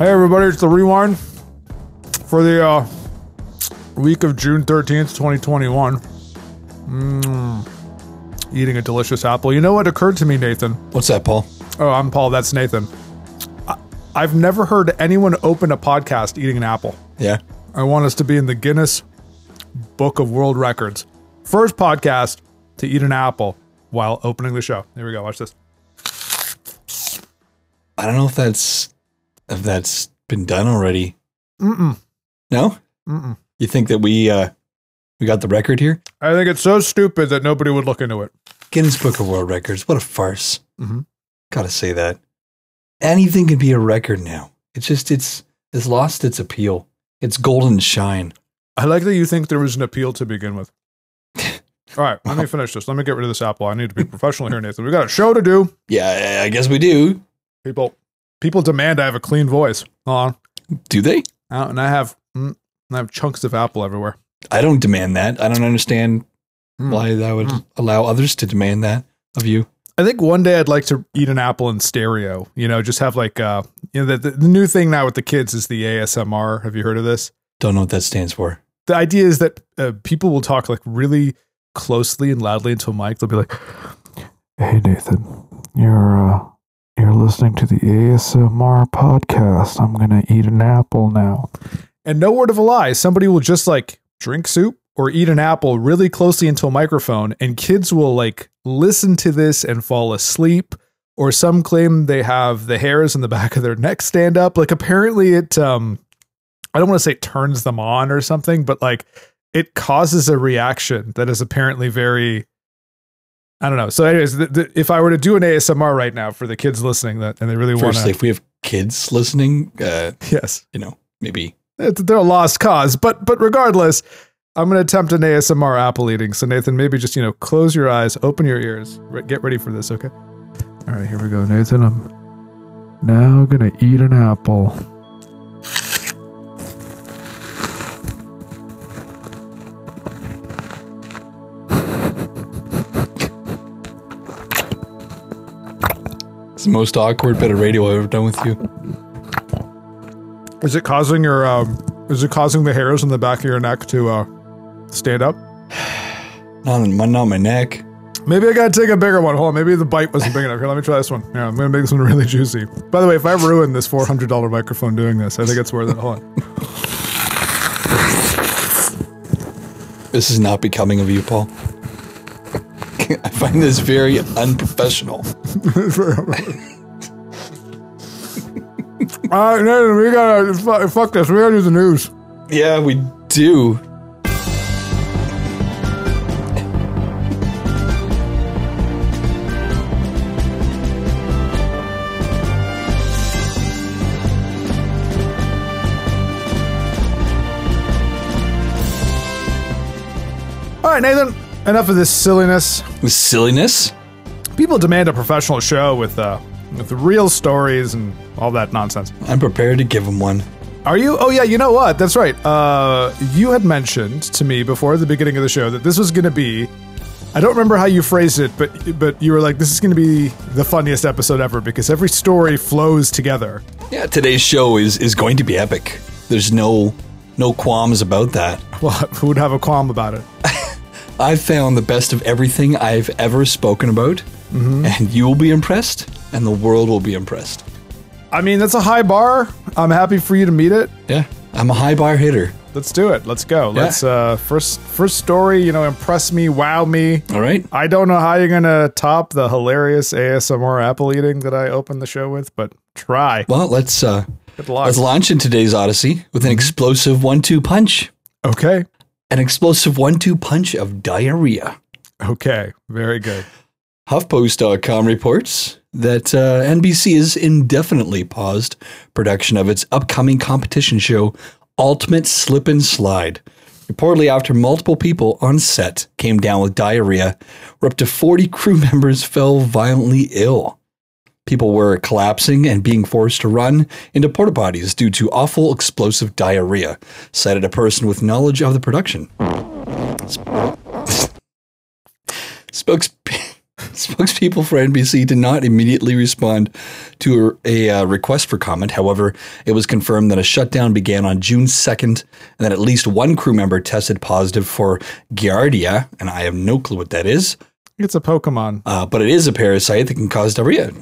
Hey everybody, it's the rewind for the uh, week of June 13th, 2021. Mmm. Eating a delicious apple. You know what occurred to me, Nathan? What's that, Paul? Oh, I'm Paul. That's Nathan. I- I've never heard anyone open a podcast eating an apple. Yeah. I want us to be in the Guinness Book of World Records. First podcast to eat an apple while opening the show. Here we go. Watch this. I don't know if that's if that's been done already. Mm-mm. No? Mm-mm. You think that we uh we got the record here? I think it's so stupid that nobody would look into it. Guinness Book of World Records. What a farce. Mhm. Gotta say that. Anything can be a record now. It's just it's it's lost its appeal. Its golden shine. I like that you think there was an appeal to begin with. All right, let me finish this. Let me get rid of this apple. I need to be professional here, Nathan. We got a show to do. Yeah, I I guess we do. People, people demand I have a clean voice. Hold on, Do they? Uh, and I have, mm, I have chunks of apple everywhere. I don't demand that. I don't understand Mm. why that would Mm. allow others to demand that of you. I think one day I'd like to eat an apple in stereo. You know, just have like, uh, you know, the, the, the new thing now with the kids is the ASMR. Have you heard of this? Don't know what that stands for. The idea is that uh, people will talk like really closely and loudly into a mic. They'll be like, Hey Nathan, you're uh you're listening to the ASMR podcast. I'm gonna eat an apple now. And no word of a lie, somebody will just like drink soup or eat an apple really closely into a microphone, and kids will like listen to this and fall asleep. Or some claim they have the hairs in the back of their neck stand up. Like apparently it um I don't want to say it turns them on or something, but like it causes a reaction that is apparently very I don't know. So, anyways, th- th- if I were to do an ASMR right now for the kids listening that and they really want Firstly, to, if we have kids listening, uh, yes, you know, maybe they're a lost cause. But but regardless, I'm going to attempt an ASMR apple eating. So Nathan, maybe just you know close your eyes, open your ears, re- get ready for this. Okay. All right, here we go, Nathan. I'm now gonna eat an apple. It's the most awkward bit of radio I've ever done with you. Is it causing your um? Is it causing the hairs on the back of your neck to uh stand up? Not on my, not my neck. Maybe I gotta take a bigger one. Hold on, maybe the bite wasn't big enough. Here, let me try this one. Yeah, I'm gonna make this one really juicy. By the way, if I ruin this four hundred dollar microphone doing this, I think it's worth it. Hold on. This is not becoming of you, Paul. I find this very unprofessional. All right, Nathan, we gotta fu- fuck this. We gotta do the news. Yeah, we do. All right, Nathan. Enough of this silliness. Silliness. People demand a professional show with uh with real stories and all that nonsense. I'm prepared to give them one. Are you? Oh yeah, you know what? That's right. Uh, you had mentioned to me before the beginning of the show that this was going to be. I don't remember how you phrased it, but but you were like, "This is going to be the funniest episode ever because every story flows together." Yeah, today's show is is going to be epic. There's no no qualms about that. Well, who would have a qualm about it? I've found the best of everything I've ever spoken about, and you will be impressed, and the world will be impressed. I mean, that's a high bar. I'm happy for you to meet it. Yeah, I'm a high bar hitter. Let's do it. Let's go. Yeah. Let's uh first first story, you know, impress me, wow me. All right. I don't know how you're going to top the hilarious ASMR apple eating that I opened the show with, but try. Well, let's uh, Good luck. let's launch in today's Odyssey with an explosive one-two punch. Okay. An explosive one-two punch of diarrhea. Okay. Very good. HuffPost.com reports that uh, NBC has indefinitely paused production of its upcoming competition show, Ultimate Slip and Slide. Reportedly, after multiple people on set came down with diarrhea, where up to 40 crew members fell violently ill. People were collapsing and being forced to run into porta potties due to awful explosive diarrhea, cited a person with knowledge of the production. Spokes Spokespeople for NBC did not immediately respond to a, a uh, request for comment. However, it was confirmed that a shutdown began on June 2nd and that at least one crew member tested positive for Giardia, and I have no clue what that is, It's a Pokemon. uh, but it is a parasite that can cause diarrhea.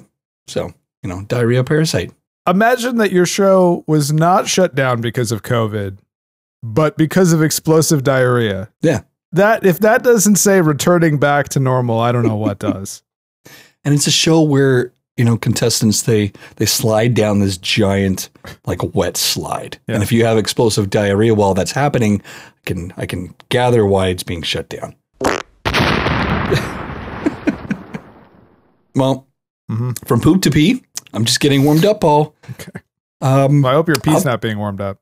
So, you know, diarrhea parasite. Imagine that your show was not shut down because of COVID, but because of explosive diarrhea. Yeah. That if that doesn't say returning back to normal, I don't know what does. And it's a show where, you know, contestants they they slide down this giant like wet slide. Yeah. And if you have explosive diarrhea while that's happening, I can I can gather why it's being shut down. well, Mhm. from poop to pee, I'm just getting warmed up, Paul. Okay. Um I hope your pee's I'll- not being warmed up.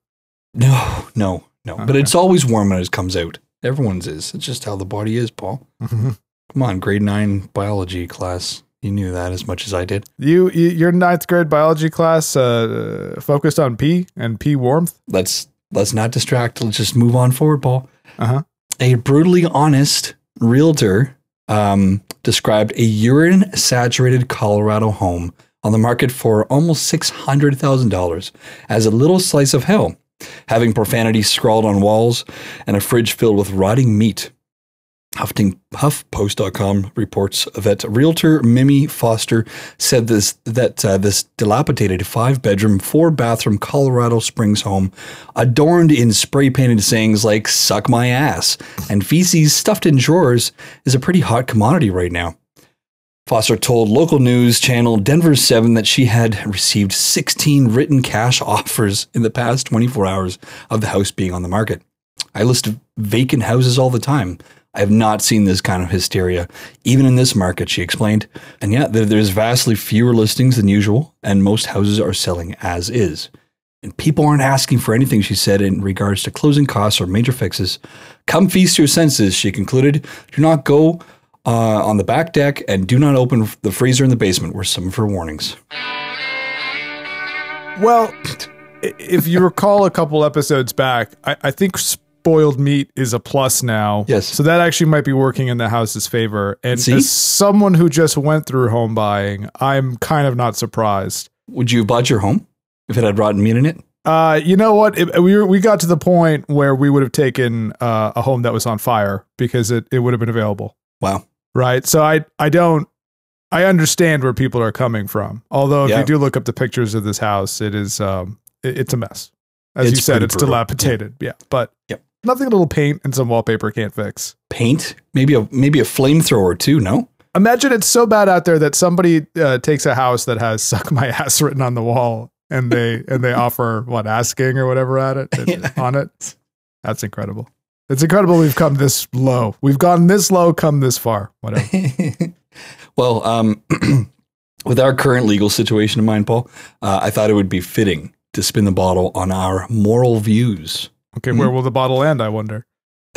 no, no, no. But it's always warm when it comes out. Everyone's is. It's just how the body is, Paul. Come on, grade nine biology class. You knew that as much as I did. You, you your ninth grade biology class uh, focused on pee and pee warmth. let's let's not distract. Let's just move on forward, Paul. Uh-huh. A brutally honest realtor um, described a urine saturated Colorado home on the market for almost six hundred thousand dollars as a little slice of hell, having profanity scrawled on walls and a fridge filled with rotting meat. Huffing, HuffPost.com reports that realtor Mimi Foster said this that uh, this dilapidated five bedroom, four bathroom Colorado Springs home, adorned in spray painted sayings like "suck my ass" and feces stuffed in drawers, is a pretty hot commodity right now. Foster told local news channel Denver 7 that she had received 16 written cash offers in the past 24 hours of the house being on the market. I list vacant houses all the time. I have not seen this kind of hysteria, even in this market, she explained. And yet, there- there's vastly fewer listings than usual, and most houses are selling as is. And people aren't asking for anything, she said, in regards to closing costs or major fixes. Come feast your senses, she concluded. Do not go uh, on the back deck and do not open the freezer in the basement, were some of her warnings. Well, if you recall a couple episodes back, I, I think spoiled meat is a plus now. Yes. So that actually might be working in the house's favor. And See? as someone who just went through home buying, I'm kind of not surprised. Would you have bought your home if it had rotten meat in it? Uh, you know what? It, we were, we got to the point where we would have taken uh, a home that was on fire because it, it would have been available. Wow. Right. So I I don't I understand where people are coming from. Although if Yeah. you do look up the pictures of this house, it is um it- it's a mess. As It's you said, it's brutal. dilapidated. Yeah. But Yep. nothing a little paint and some wallpaper can't fix. Paint? Maybe a maybe a flamethrower too, no? Imagine it's so bad out there that somebody uh, takes a house that has "suck my ass" written on the wall, and they and they offer what asking or whatever at it Yeah. on it. That's incredible. It's incredible we've come this low. We've gone this low, come this far. Whatever. well, um, with our current legal situation in mind, Paul, uh, I thought it would be fitting to spin the bottle on our moral views. Okay, where will the bottle end? I wonder.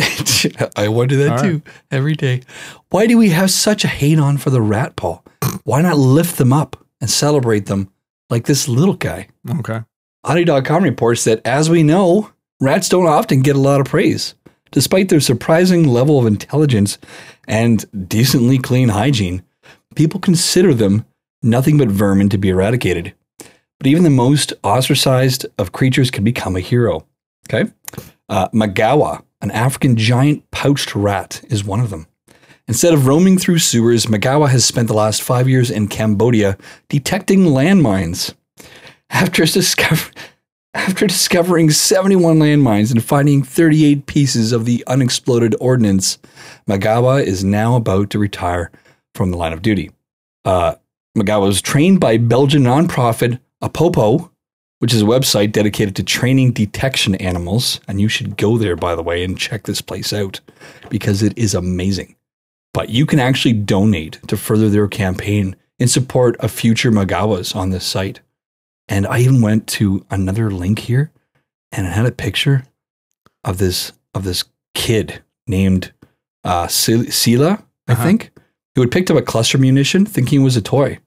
I wonder that right. too every day. Why do we have such a hate on for the rat, Paul? Why not lift them up and celebrate them like this little guy? Okay. Oddee.com reports that, as we know, rats don't often get a lot of praise. Despite their surprising level of intelligence and decently clean hygiene, people consider them nothing but vermin to be eradicated. But even the most ostracized of creatures can become a hero. Okay? Uh, Magawa, an African giant pouched rat, is one of them. Instead of roaming through sewers, Magawa has spent the last five years in Cambodia detecting landmines. After, his, discover- after discovering 71 landmines and finding 38 pieces of the unexploded ordnance, Magawa is now about to retire from the line of duty. Uh, Magawa was trained by Belgian nonprofit Apopo, which is a website dedicated to training detection animals. And you should go there, by the way, and check this place out because it is amazing. But you can actually donate to further their campaign in support of future Magawas on this site. And I even went to another link here and it had a picture of this of this kid named uh, Sila, I Uh-huh. think, who had picked up a cluster munition thinking it was a toy.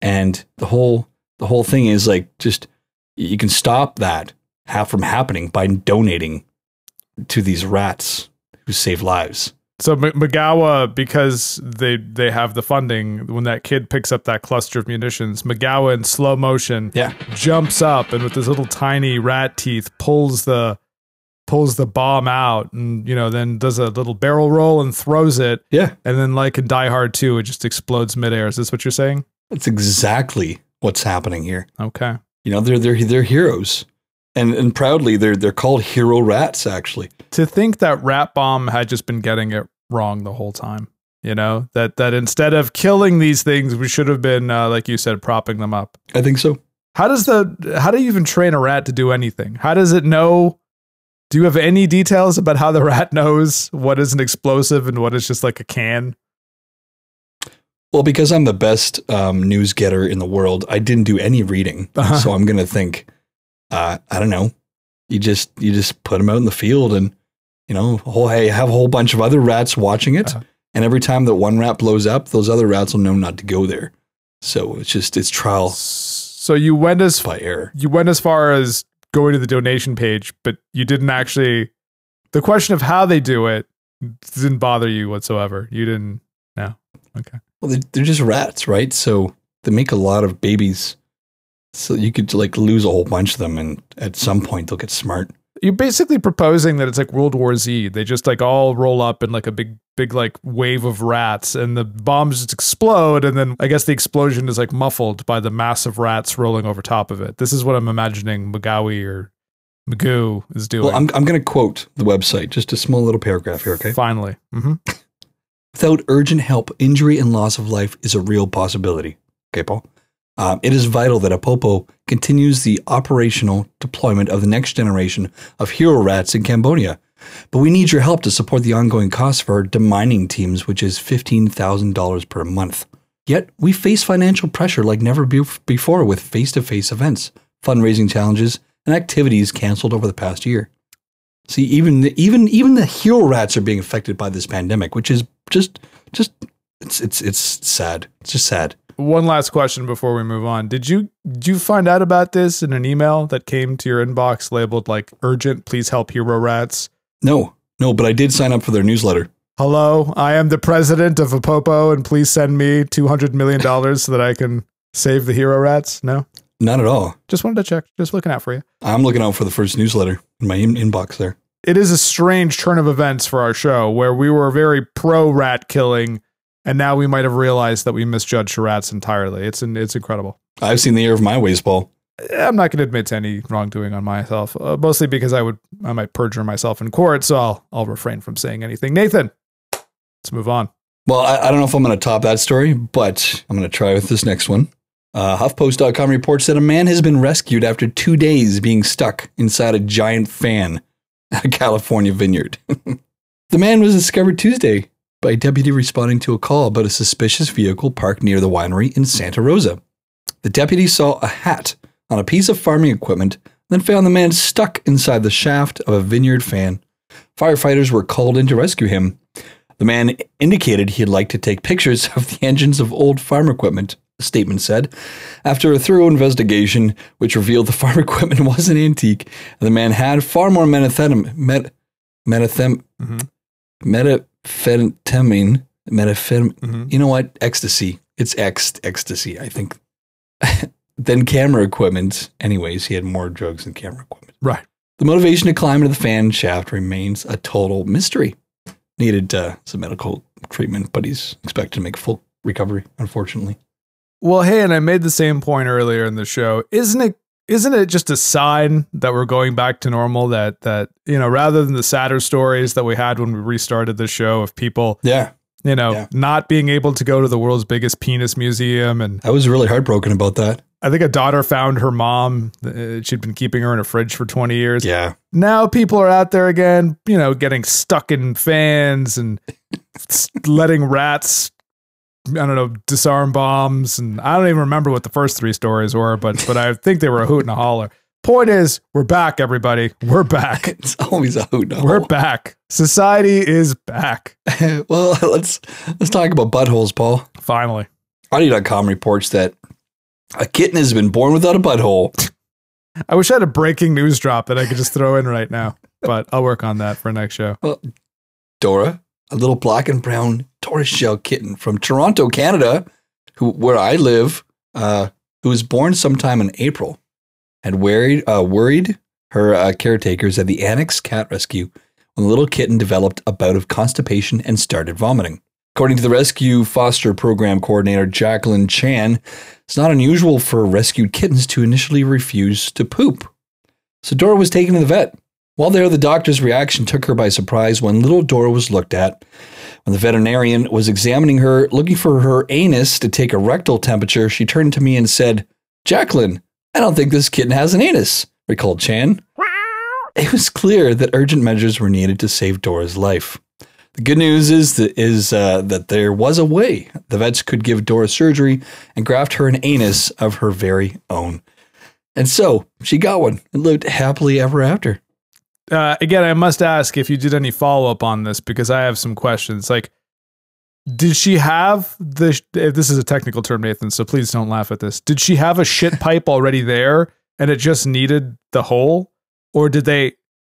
And the whole the whole thing is like just you can stop that ha- from happening by donating to these rats who save lives. So M- Magawa, because they they have the funding, when that kid picks up that cluster of munitions, Magawa in slow motion Yeah. jumps up and with his little tiny rat teeth pulls the pulls the bomb out and you know then does a little barrel roll and throws it Yeah. and then like in Die Hard 2 it just explodes midair. Is this what you're saying? That's exactly what's happening here. Okay. You know, they're they're they're heroes. And and proudly they're they're called hero rats actually. To think that Rat Bomb had just been getting it wrong the whole time. You know, that that instead of killing these things, we should have been uh, like you said propping them up. I think so. How does the how do you even train a rat to do anything? How does it know? Do you have any details about how the rat knows what is an explosive and what is just like a can? Well, because I'm the best um, news getter in the world, I didn't do any reading, Uh-huh. so I'm gonna think. Uh, I don't know. You just you just put them out in the field, and you know, whole, hey, have a whole bunch of other rats watching it, Uh-huh. and every time that one rat blows up, those other rats will know not to go there. So it's just it's trial So you went as by error. you went as far as going to the donation page, but you didn't actually. The question of how they do it didn't bother you whatsoever. You didn't. No. Okay. Well, they, they're just rats, right? So they make a lot of babies. So you could like lose a whole bunch of them, and at some point they'll get smart. You're basically proposing that it's like World War Z. They just like all roll up in like a big, big like wave of rats, and the bombs just explode, and then I guess the explosion is like muffled by the mass of rats rolling over top of it. This is what I'm imagining Magawi or Magoo is doing. Well, I'm I'm going to quote the website, just a small little paragraph here, okay? Finally. Mm-hmm. Without urgent help, injury and loss of life is a real possibility. Okay, Paul. Um, it is vital that Apopo continues the operational deployment of the next generation of hero rats in Cambodia. But we need your help to support the ongoing costs for our demining teams, which is $15,000 per month. Yet, we face financial pressure like never be- before with face to face events, fundraising challenges, and activities canceled over the past year. See, even the, even even the hero rats are being affected by this pandemic, which is just just it's it's it's sad. It's just sad. One last question before we move on. Did you did you find out about this in an email that came to your inbox labeled like urgent, please help hero rats? No, no, but I did sign up for their newsletter. Hello, I am the president of Apopo, and please send me two hundred million dollars so that I can save the hero rats. No, Not at all. just wanted to check. Just looking out for you. I'm looking out for the first newsletter in my in- inbox there. It is a strange turn of events for our show, where we were very pro rat killing, and now we might have realized that we misjudged rats entirely. It's an, it's incredible. I've seen the error of my ways, Paul. I'm not going to admit to any wrongdoing on myself, uh, mostly because I would I might perjure myself in court, so I'll I'll refrain from saying anything. Nathan, let's move on. Well, I, I don't know if I'm going to top that story, but I'm going to try with this next one. Uh, HuffPost.com reports that a man has been rescued after two days being stuck inside a giant fan at a California vineyard. the man was discovered Tuesday by a deputy responding to a call about a suspicious vehicle parked near the winery in Santa Rosa. The deputy saw a hat on a piece of farming equipment, then found the man stuck inside the shaft of a vineyard fan. Firefighters were called in to rescue him. The man indicated he'd like to take pictures of the engines of old farm equipment, the statement said. After a thorough investigation, which revealed the farm equipment was an antique, and the man had far more methamphetamine, met, Mhm. Methamphetamine, methamphetamine, Mhm. you know what? Ecstasy. It's ex ecstasy, I think. then camera equipment. Anyways, he had more drugs than camera equipment. Right. The motivation to climb into the fan shaft remains a total mystery. Needed uh, some medical treatment, but he's expected to make full recovery, unfortunately. Well, hey, and I made the same point earlier in the show. Isn't it isn't it just a sign that we're going back to normal that that you know, rather than the sadder stories that we had when we restarted the show of people, Yeah, you know, Yeah. not being able to go to the world's biggest penis museum and I was really heartbroken about that. I think a daughter found her mom. Uh, she'd been keeping her in a fridge for 20 years. Yeah. Now people are out there again, you know, getting stuck in fans and letting rats, I don't know, disarm bombs. And I don't even remember what the first three stories were, but but I think they were a hoot and a holler. Point is, we're back, everybody. We're back. It's always a hoot. and a holler. We're back. Society is back. well, let's let's talk about buttholes, Paul. Finally. Audio.com reports that a kitten has been born without a butthole. I wish I had a breaking news drop that I could just throw in right now, but I'll work on that for next show. Dora, a little black and brown tortoiseshell kitten from Toronto, Canada, who where I live, uh, who was born sometime in April, had worried uh, worried her uh, caretakers at the Annex Cat Rescue when the little kitten developed a bout of constipation and started vomiting. According to the rescue foster program coordinator Jacqueline Chan, it's not unusual for rescued kittens to initially refuse to poop. So Dora was taken to the vet. While there, the doctor's reaction took her by surprise when little Dora was looked at. When the veterinarian was examining her, looking for her anus to take a rectal temperature, she turned to me and said, Jacqueline, I don't think this kitten has an anus, recalled Chan. It was clear that urgent measures were needed to save Dora's life. The good news is that is uh, that there was a way. The vets could give Dora surgery and graft her an anus of her very own. And so she got one and lived happily ever after. Uh, again, I must ask if you did any follow up on this because I have some questions. Like, did she have the? If this is a technical term, Nathan, so please don't laugh at this. Did she have a shit pipe already there, and it just needed the hole, or did they,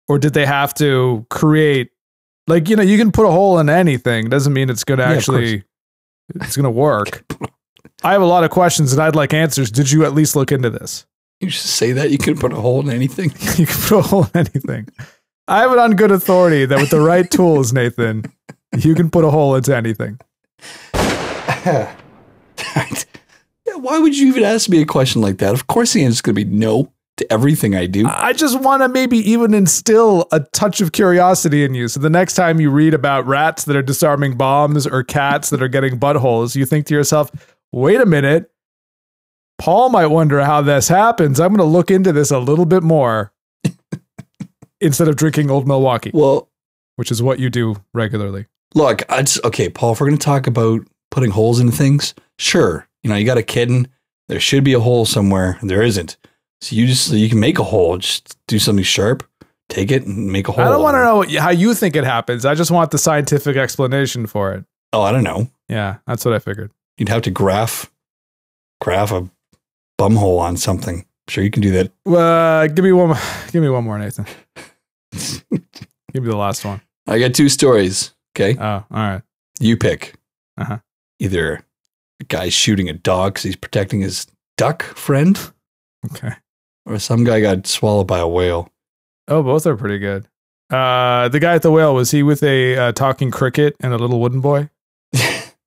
or did they have to create? Like, you know, you can put a hole in anything. Doesn't mean it's going to Yeah, actually, it's going to work. I have a lot of questions and I'd like answers. Did you at least look into this? You just say that you can put a hole in anything. you can put a hole in anything. I have it on good authority that with the right tools, Nathan, you can put a hole into anything. yeah, why would you even ask me a question like that? Of course, the answer is going to be no to everything I do. I just want to maybe even instill a touch of curiosity in you. So the next time you read about rats that are disarming bombs or cats that are getting buttholes, you think to yourself, wait a minute. Paul might wonder how this happens. I'm going to look into this a little bit more instead of drinking Old Milwaukee, Well, which is what you do regularly. look, I just, okay, Paul, if we're going to talk about putting holes in things, sure. You know, you got a kitten. There should be a hole somewhere. There isn't. So you just, you can make a hole. Just do something sharp, take it and make a hole. I don't want to know how you think it happens. I just want the scientific explanation for it. Oh, I don't know. Yeah, that's what I figured. You'd have to graph, graph a bum hole on something. Sure, you can do that. Uh, give me one. more- Give me one more, Nathan. give me the last one. I got two stories. Okay. Oh, all right. You pick. Uh-huh. Either a guy shooting a dog because he's protecting his duck friend, Okay. or some guy got swallowed by a whale. Oh, both are pretty good. Uh, the guy at the whale was he with a uh, talking cricket and a little wooden boy?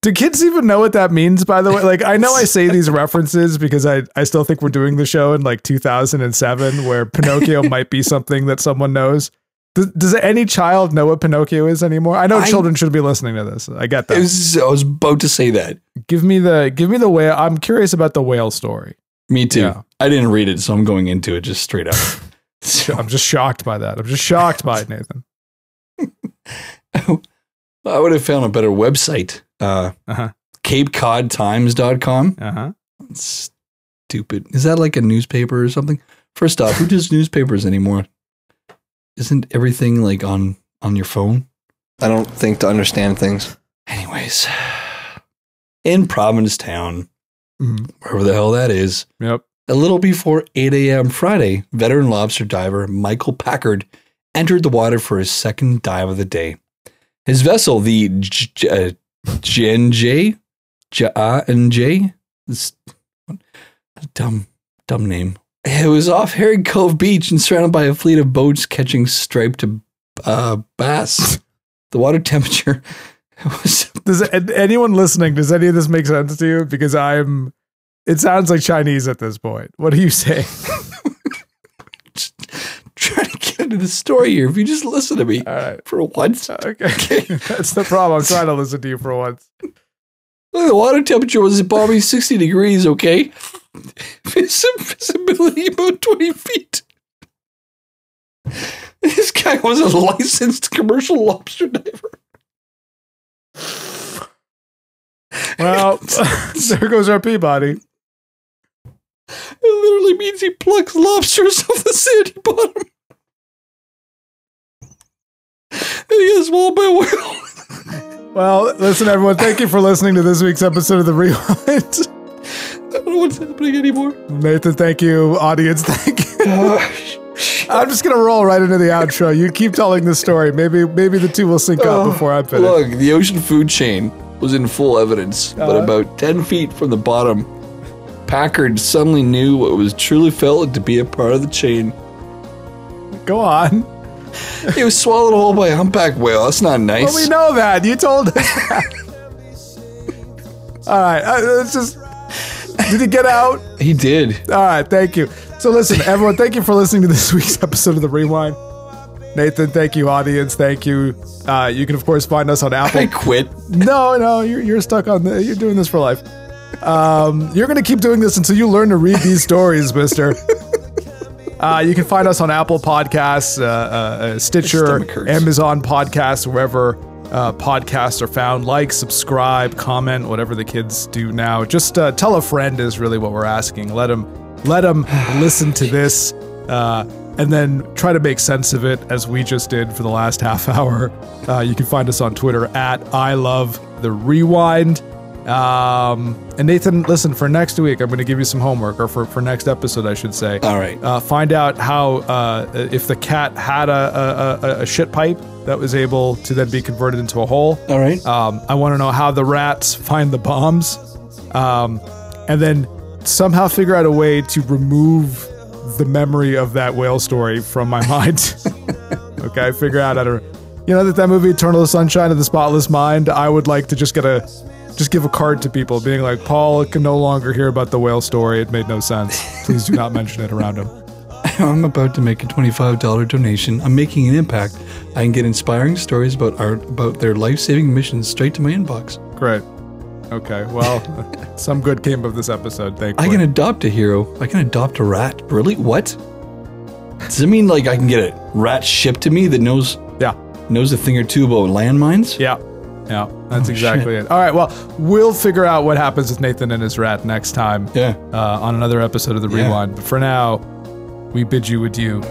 Do kids even know what that means? By the way, like I know I say these references because I I still think we're doing the show in like 2007, where Pinocchio might be something that someone knows. Does, does any child know what Pinocchio is anymore? I know I- children should be listening to this. I get that. was, I was about to say that. give me the give me the whale. I'm curious about the whale story. Me too. Yeah. I didn't read it, so I'm going into it just straight up. Sh- I'm just shocked by that. I'm just shocked by it, Nathan. I would have found a better website. Uh, Uh-huh. CapeCodTimes.com. Uh huh. Stupid. Is that like a newspaper or something? First off, who does newspapers anymore? Isn't everything like on on your phone? I don't think to understand things. Anyways, in Provincetown, Mhm. wherever the hell that is, Yep. a little before 8 a.m. Friday, veteran lobster diver Michael Packard entered the water for his second dive of the day. His vessel, the J- J- J&J, J&J, this dumb, dumb name. It was off Herring Cove Beach and surrounded by a fleet of boats catching striped uh, bass. The water temperature was Does anyone listening? Does any of this make sense to you? Because I'm. It sounds like Chinese at this point. What are you saying? into the story here. If you just listen to me right. for once. Uh, okay. That's the problem. I'm trying to listen to you for once. Look, the water temperature was balmy 60 degrees, okay? Vis- Visibility about 20 feet. This guy was a licensed commercial lobster diver. Well, there goes our Peabody. It literally means he plucks lobsters off the sandy bottom. And he gets swallowed by a. Well, listen, everyone. Thank you for listening to this week's episode of the Rewind. I don't know what's happening anymore. Nathan, thank you. Audience, thank you. Uh, I'm just gonna roll right into the outro. You keep telling the story. Maybe maybe the two will sync up before I finish. Look, the ocean food chain was in full evidence, but Uh-huh. about 10 feet from the bottom, Packard suddenly knew what was truly felt to be a part of the chain. Go on. He was swallowed whole by a humpback whale. That's not nice. Well, we know that. You told us that. All right. Uh, let's just. Did he get out? He did. All right. Thank you. So, listen, everyone, thank you for listening to this week's episode of The Rewind. Nathan, thank you. Audience, thank you. Uh, you can, of course, find us on Apple. I quit. No, no, you're, you're stuck on the, you're doing this for life. Um, you're going to keep doing this until you learn to read these stories, mister. Uh, you can find us on Apple Podcasts, uh, uh, uh, Stitcher. Amazon Podcasts, wherever uh, podcasts are found. Like, subscribe, comment, whatever the kids do now. Just uh, tell a friend is really what we're asking. Let them, let them listen to this, uh, and then try to make sense of it as we just did for the last half hour. Uh, you can find us on Twitter at I love the rewind. Um, and Nathan, listen, for next week, I'm going to give you some homework, or for, for next episode, I should say. All right. Uh, find out how, uh, if the cat had a, a, a, a shit pipe that was able to then be converted into a hole. All right. Um, I want to know how the rats find the bombs. Um, and then somehow figure out a way to remove the memory of that whale story from my mind. okay, figure out how to. You know that that movie Eternal Sunshine of the Spotless Mind. I would like to just get a, just give a card to people, being like, Paul can no longer hear about the whale story. It made no sense. Please do not mention it around him. I'm about to make a $25 donation. I'm making an impact. I can get inspiring stories about art about their life-saving missions straight to my inbox. Great. Okay. Well, some good came of this episode. Thank you. I can adopt a hero. I can adopt a rat. Really? What? Does it mean like I can get a rat shipped to me that knows Yeah. knows a thing or two about landmines? Yeah. Yeah, that's Oh, exactly shit. it. All right, well, we'll figure out what happens with Nathan and his rat next time Yeah. uh, on another episode of The Yeah. Rewind. But for now, we bid you adieu.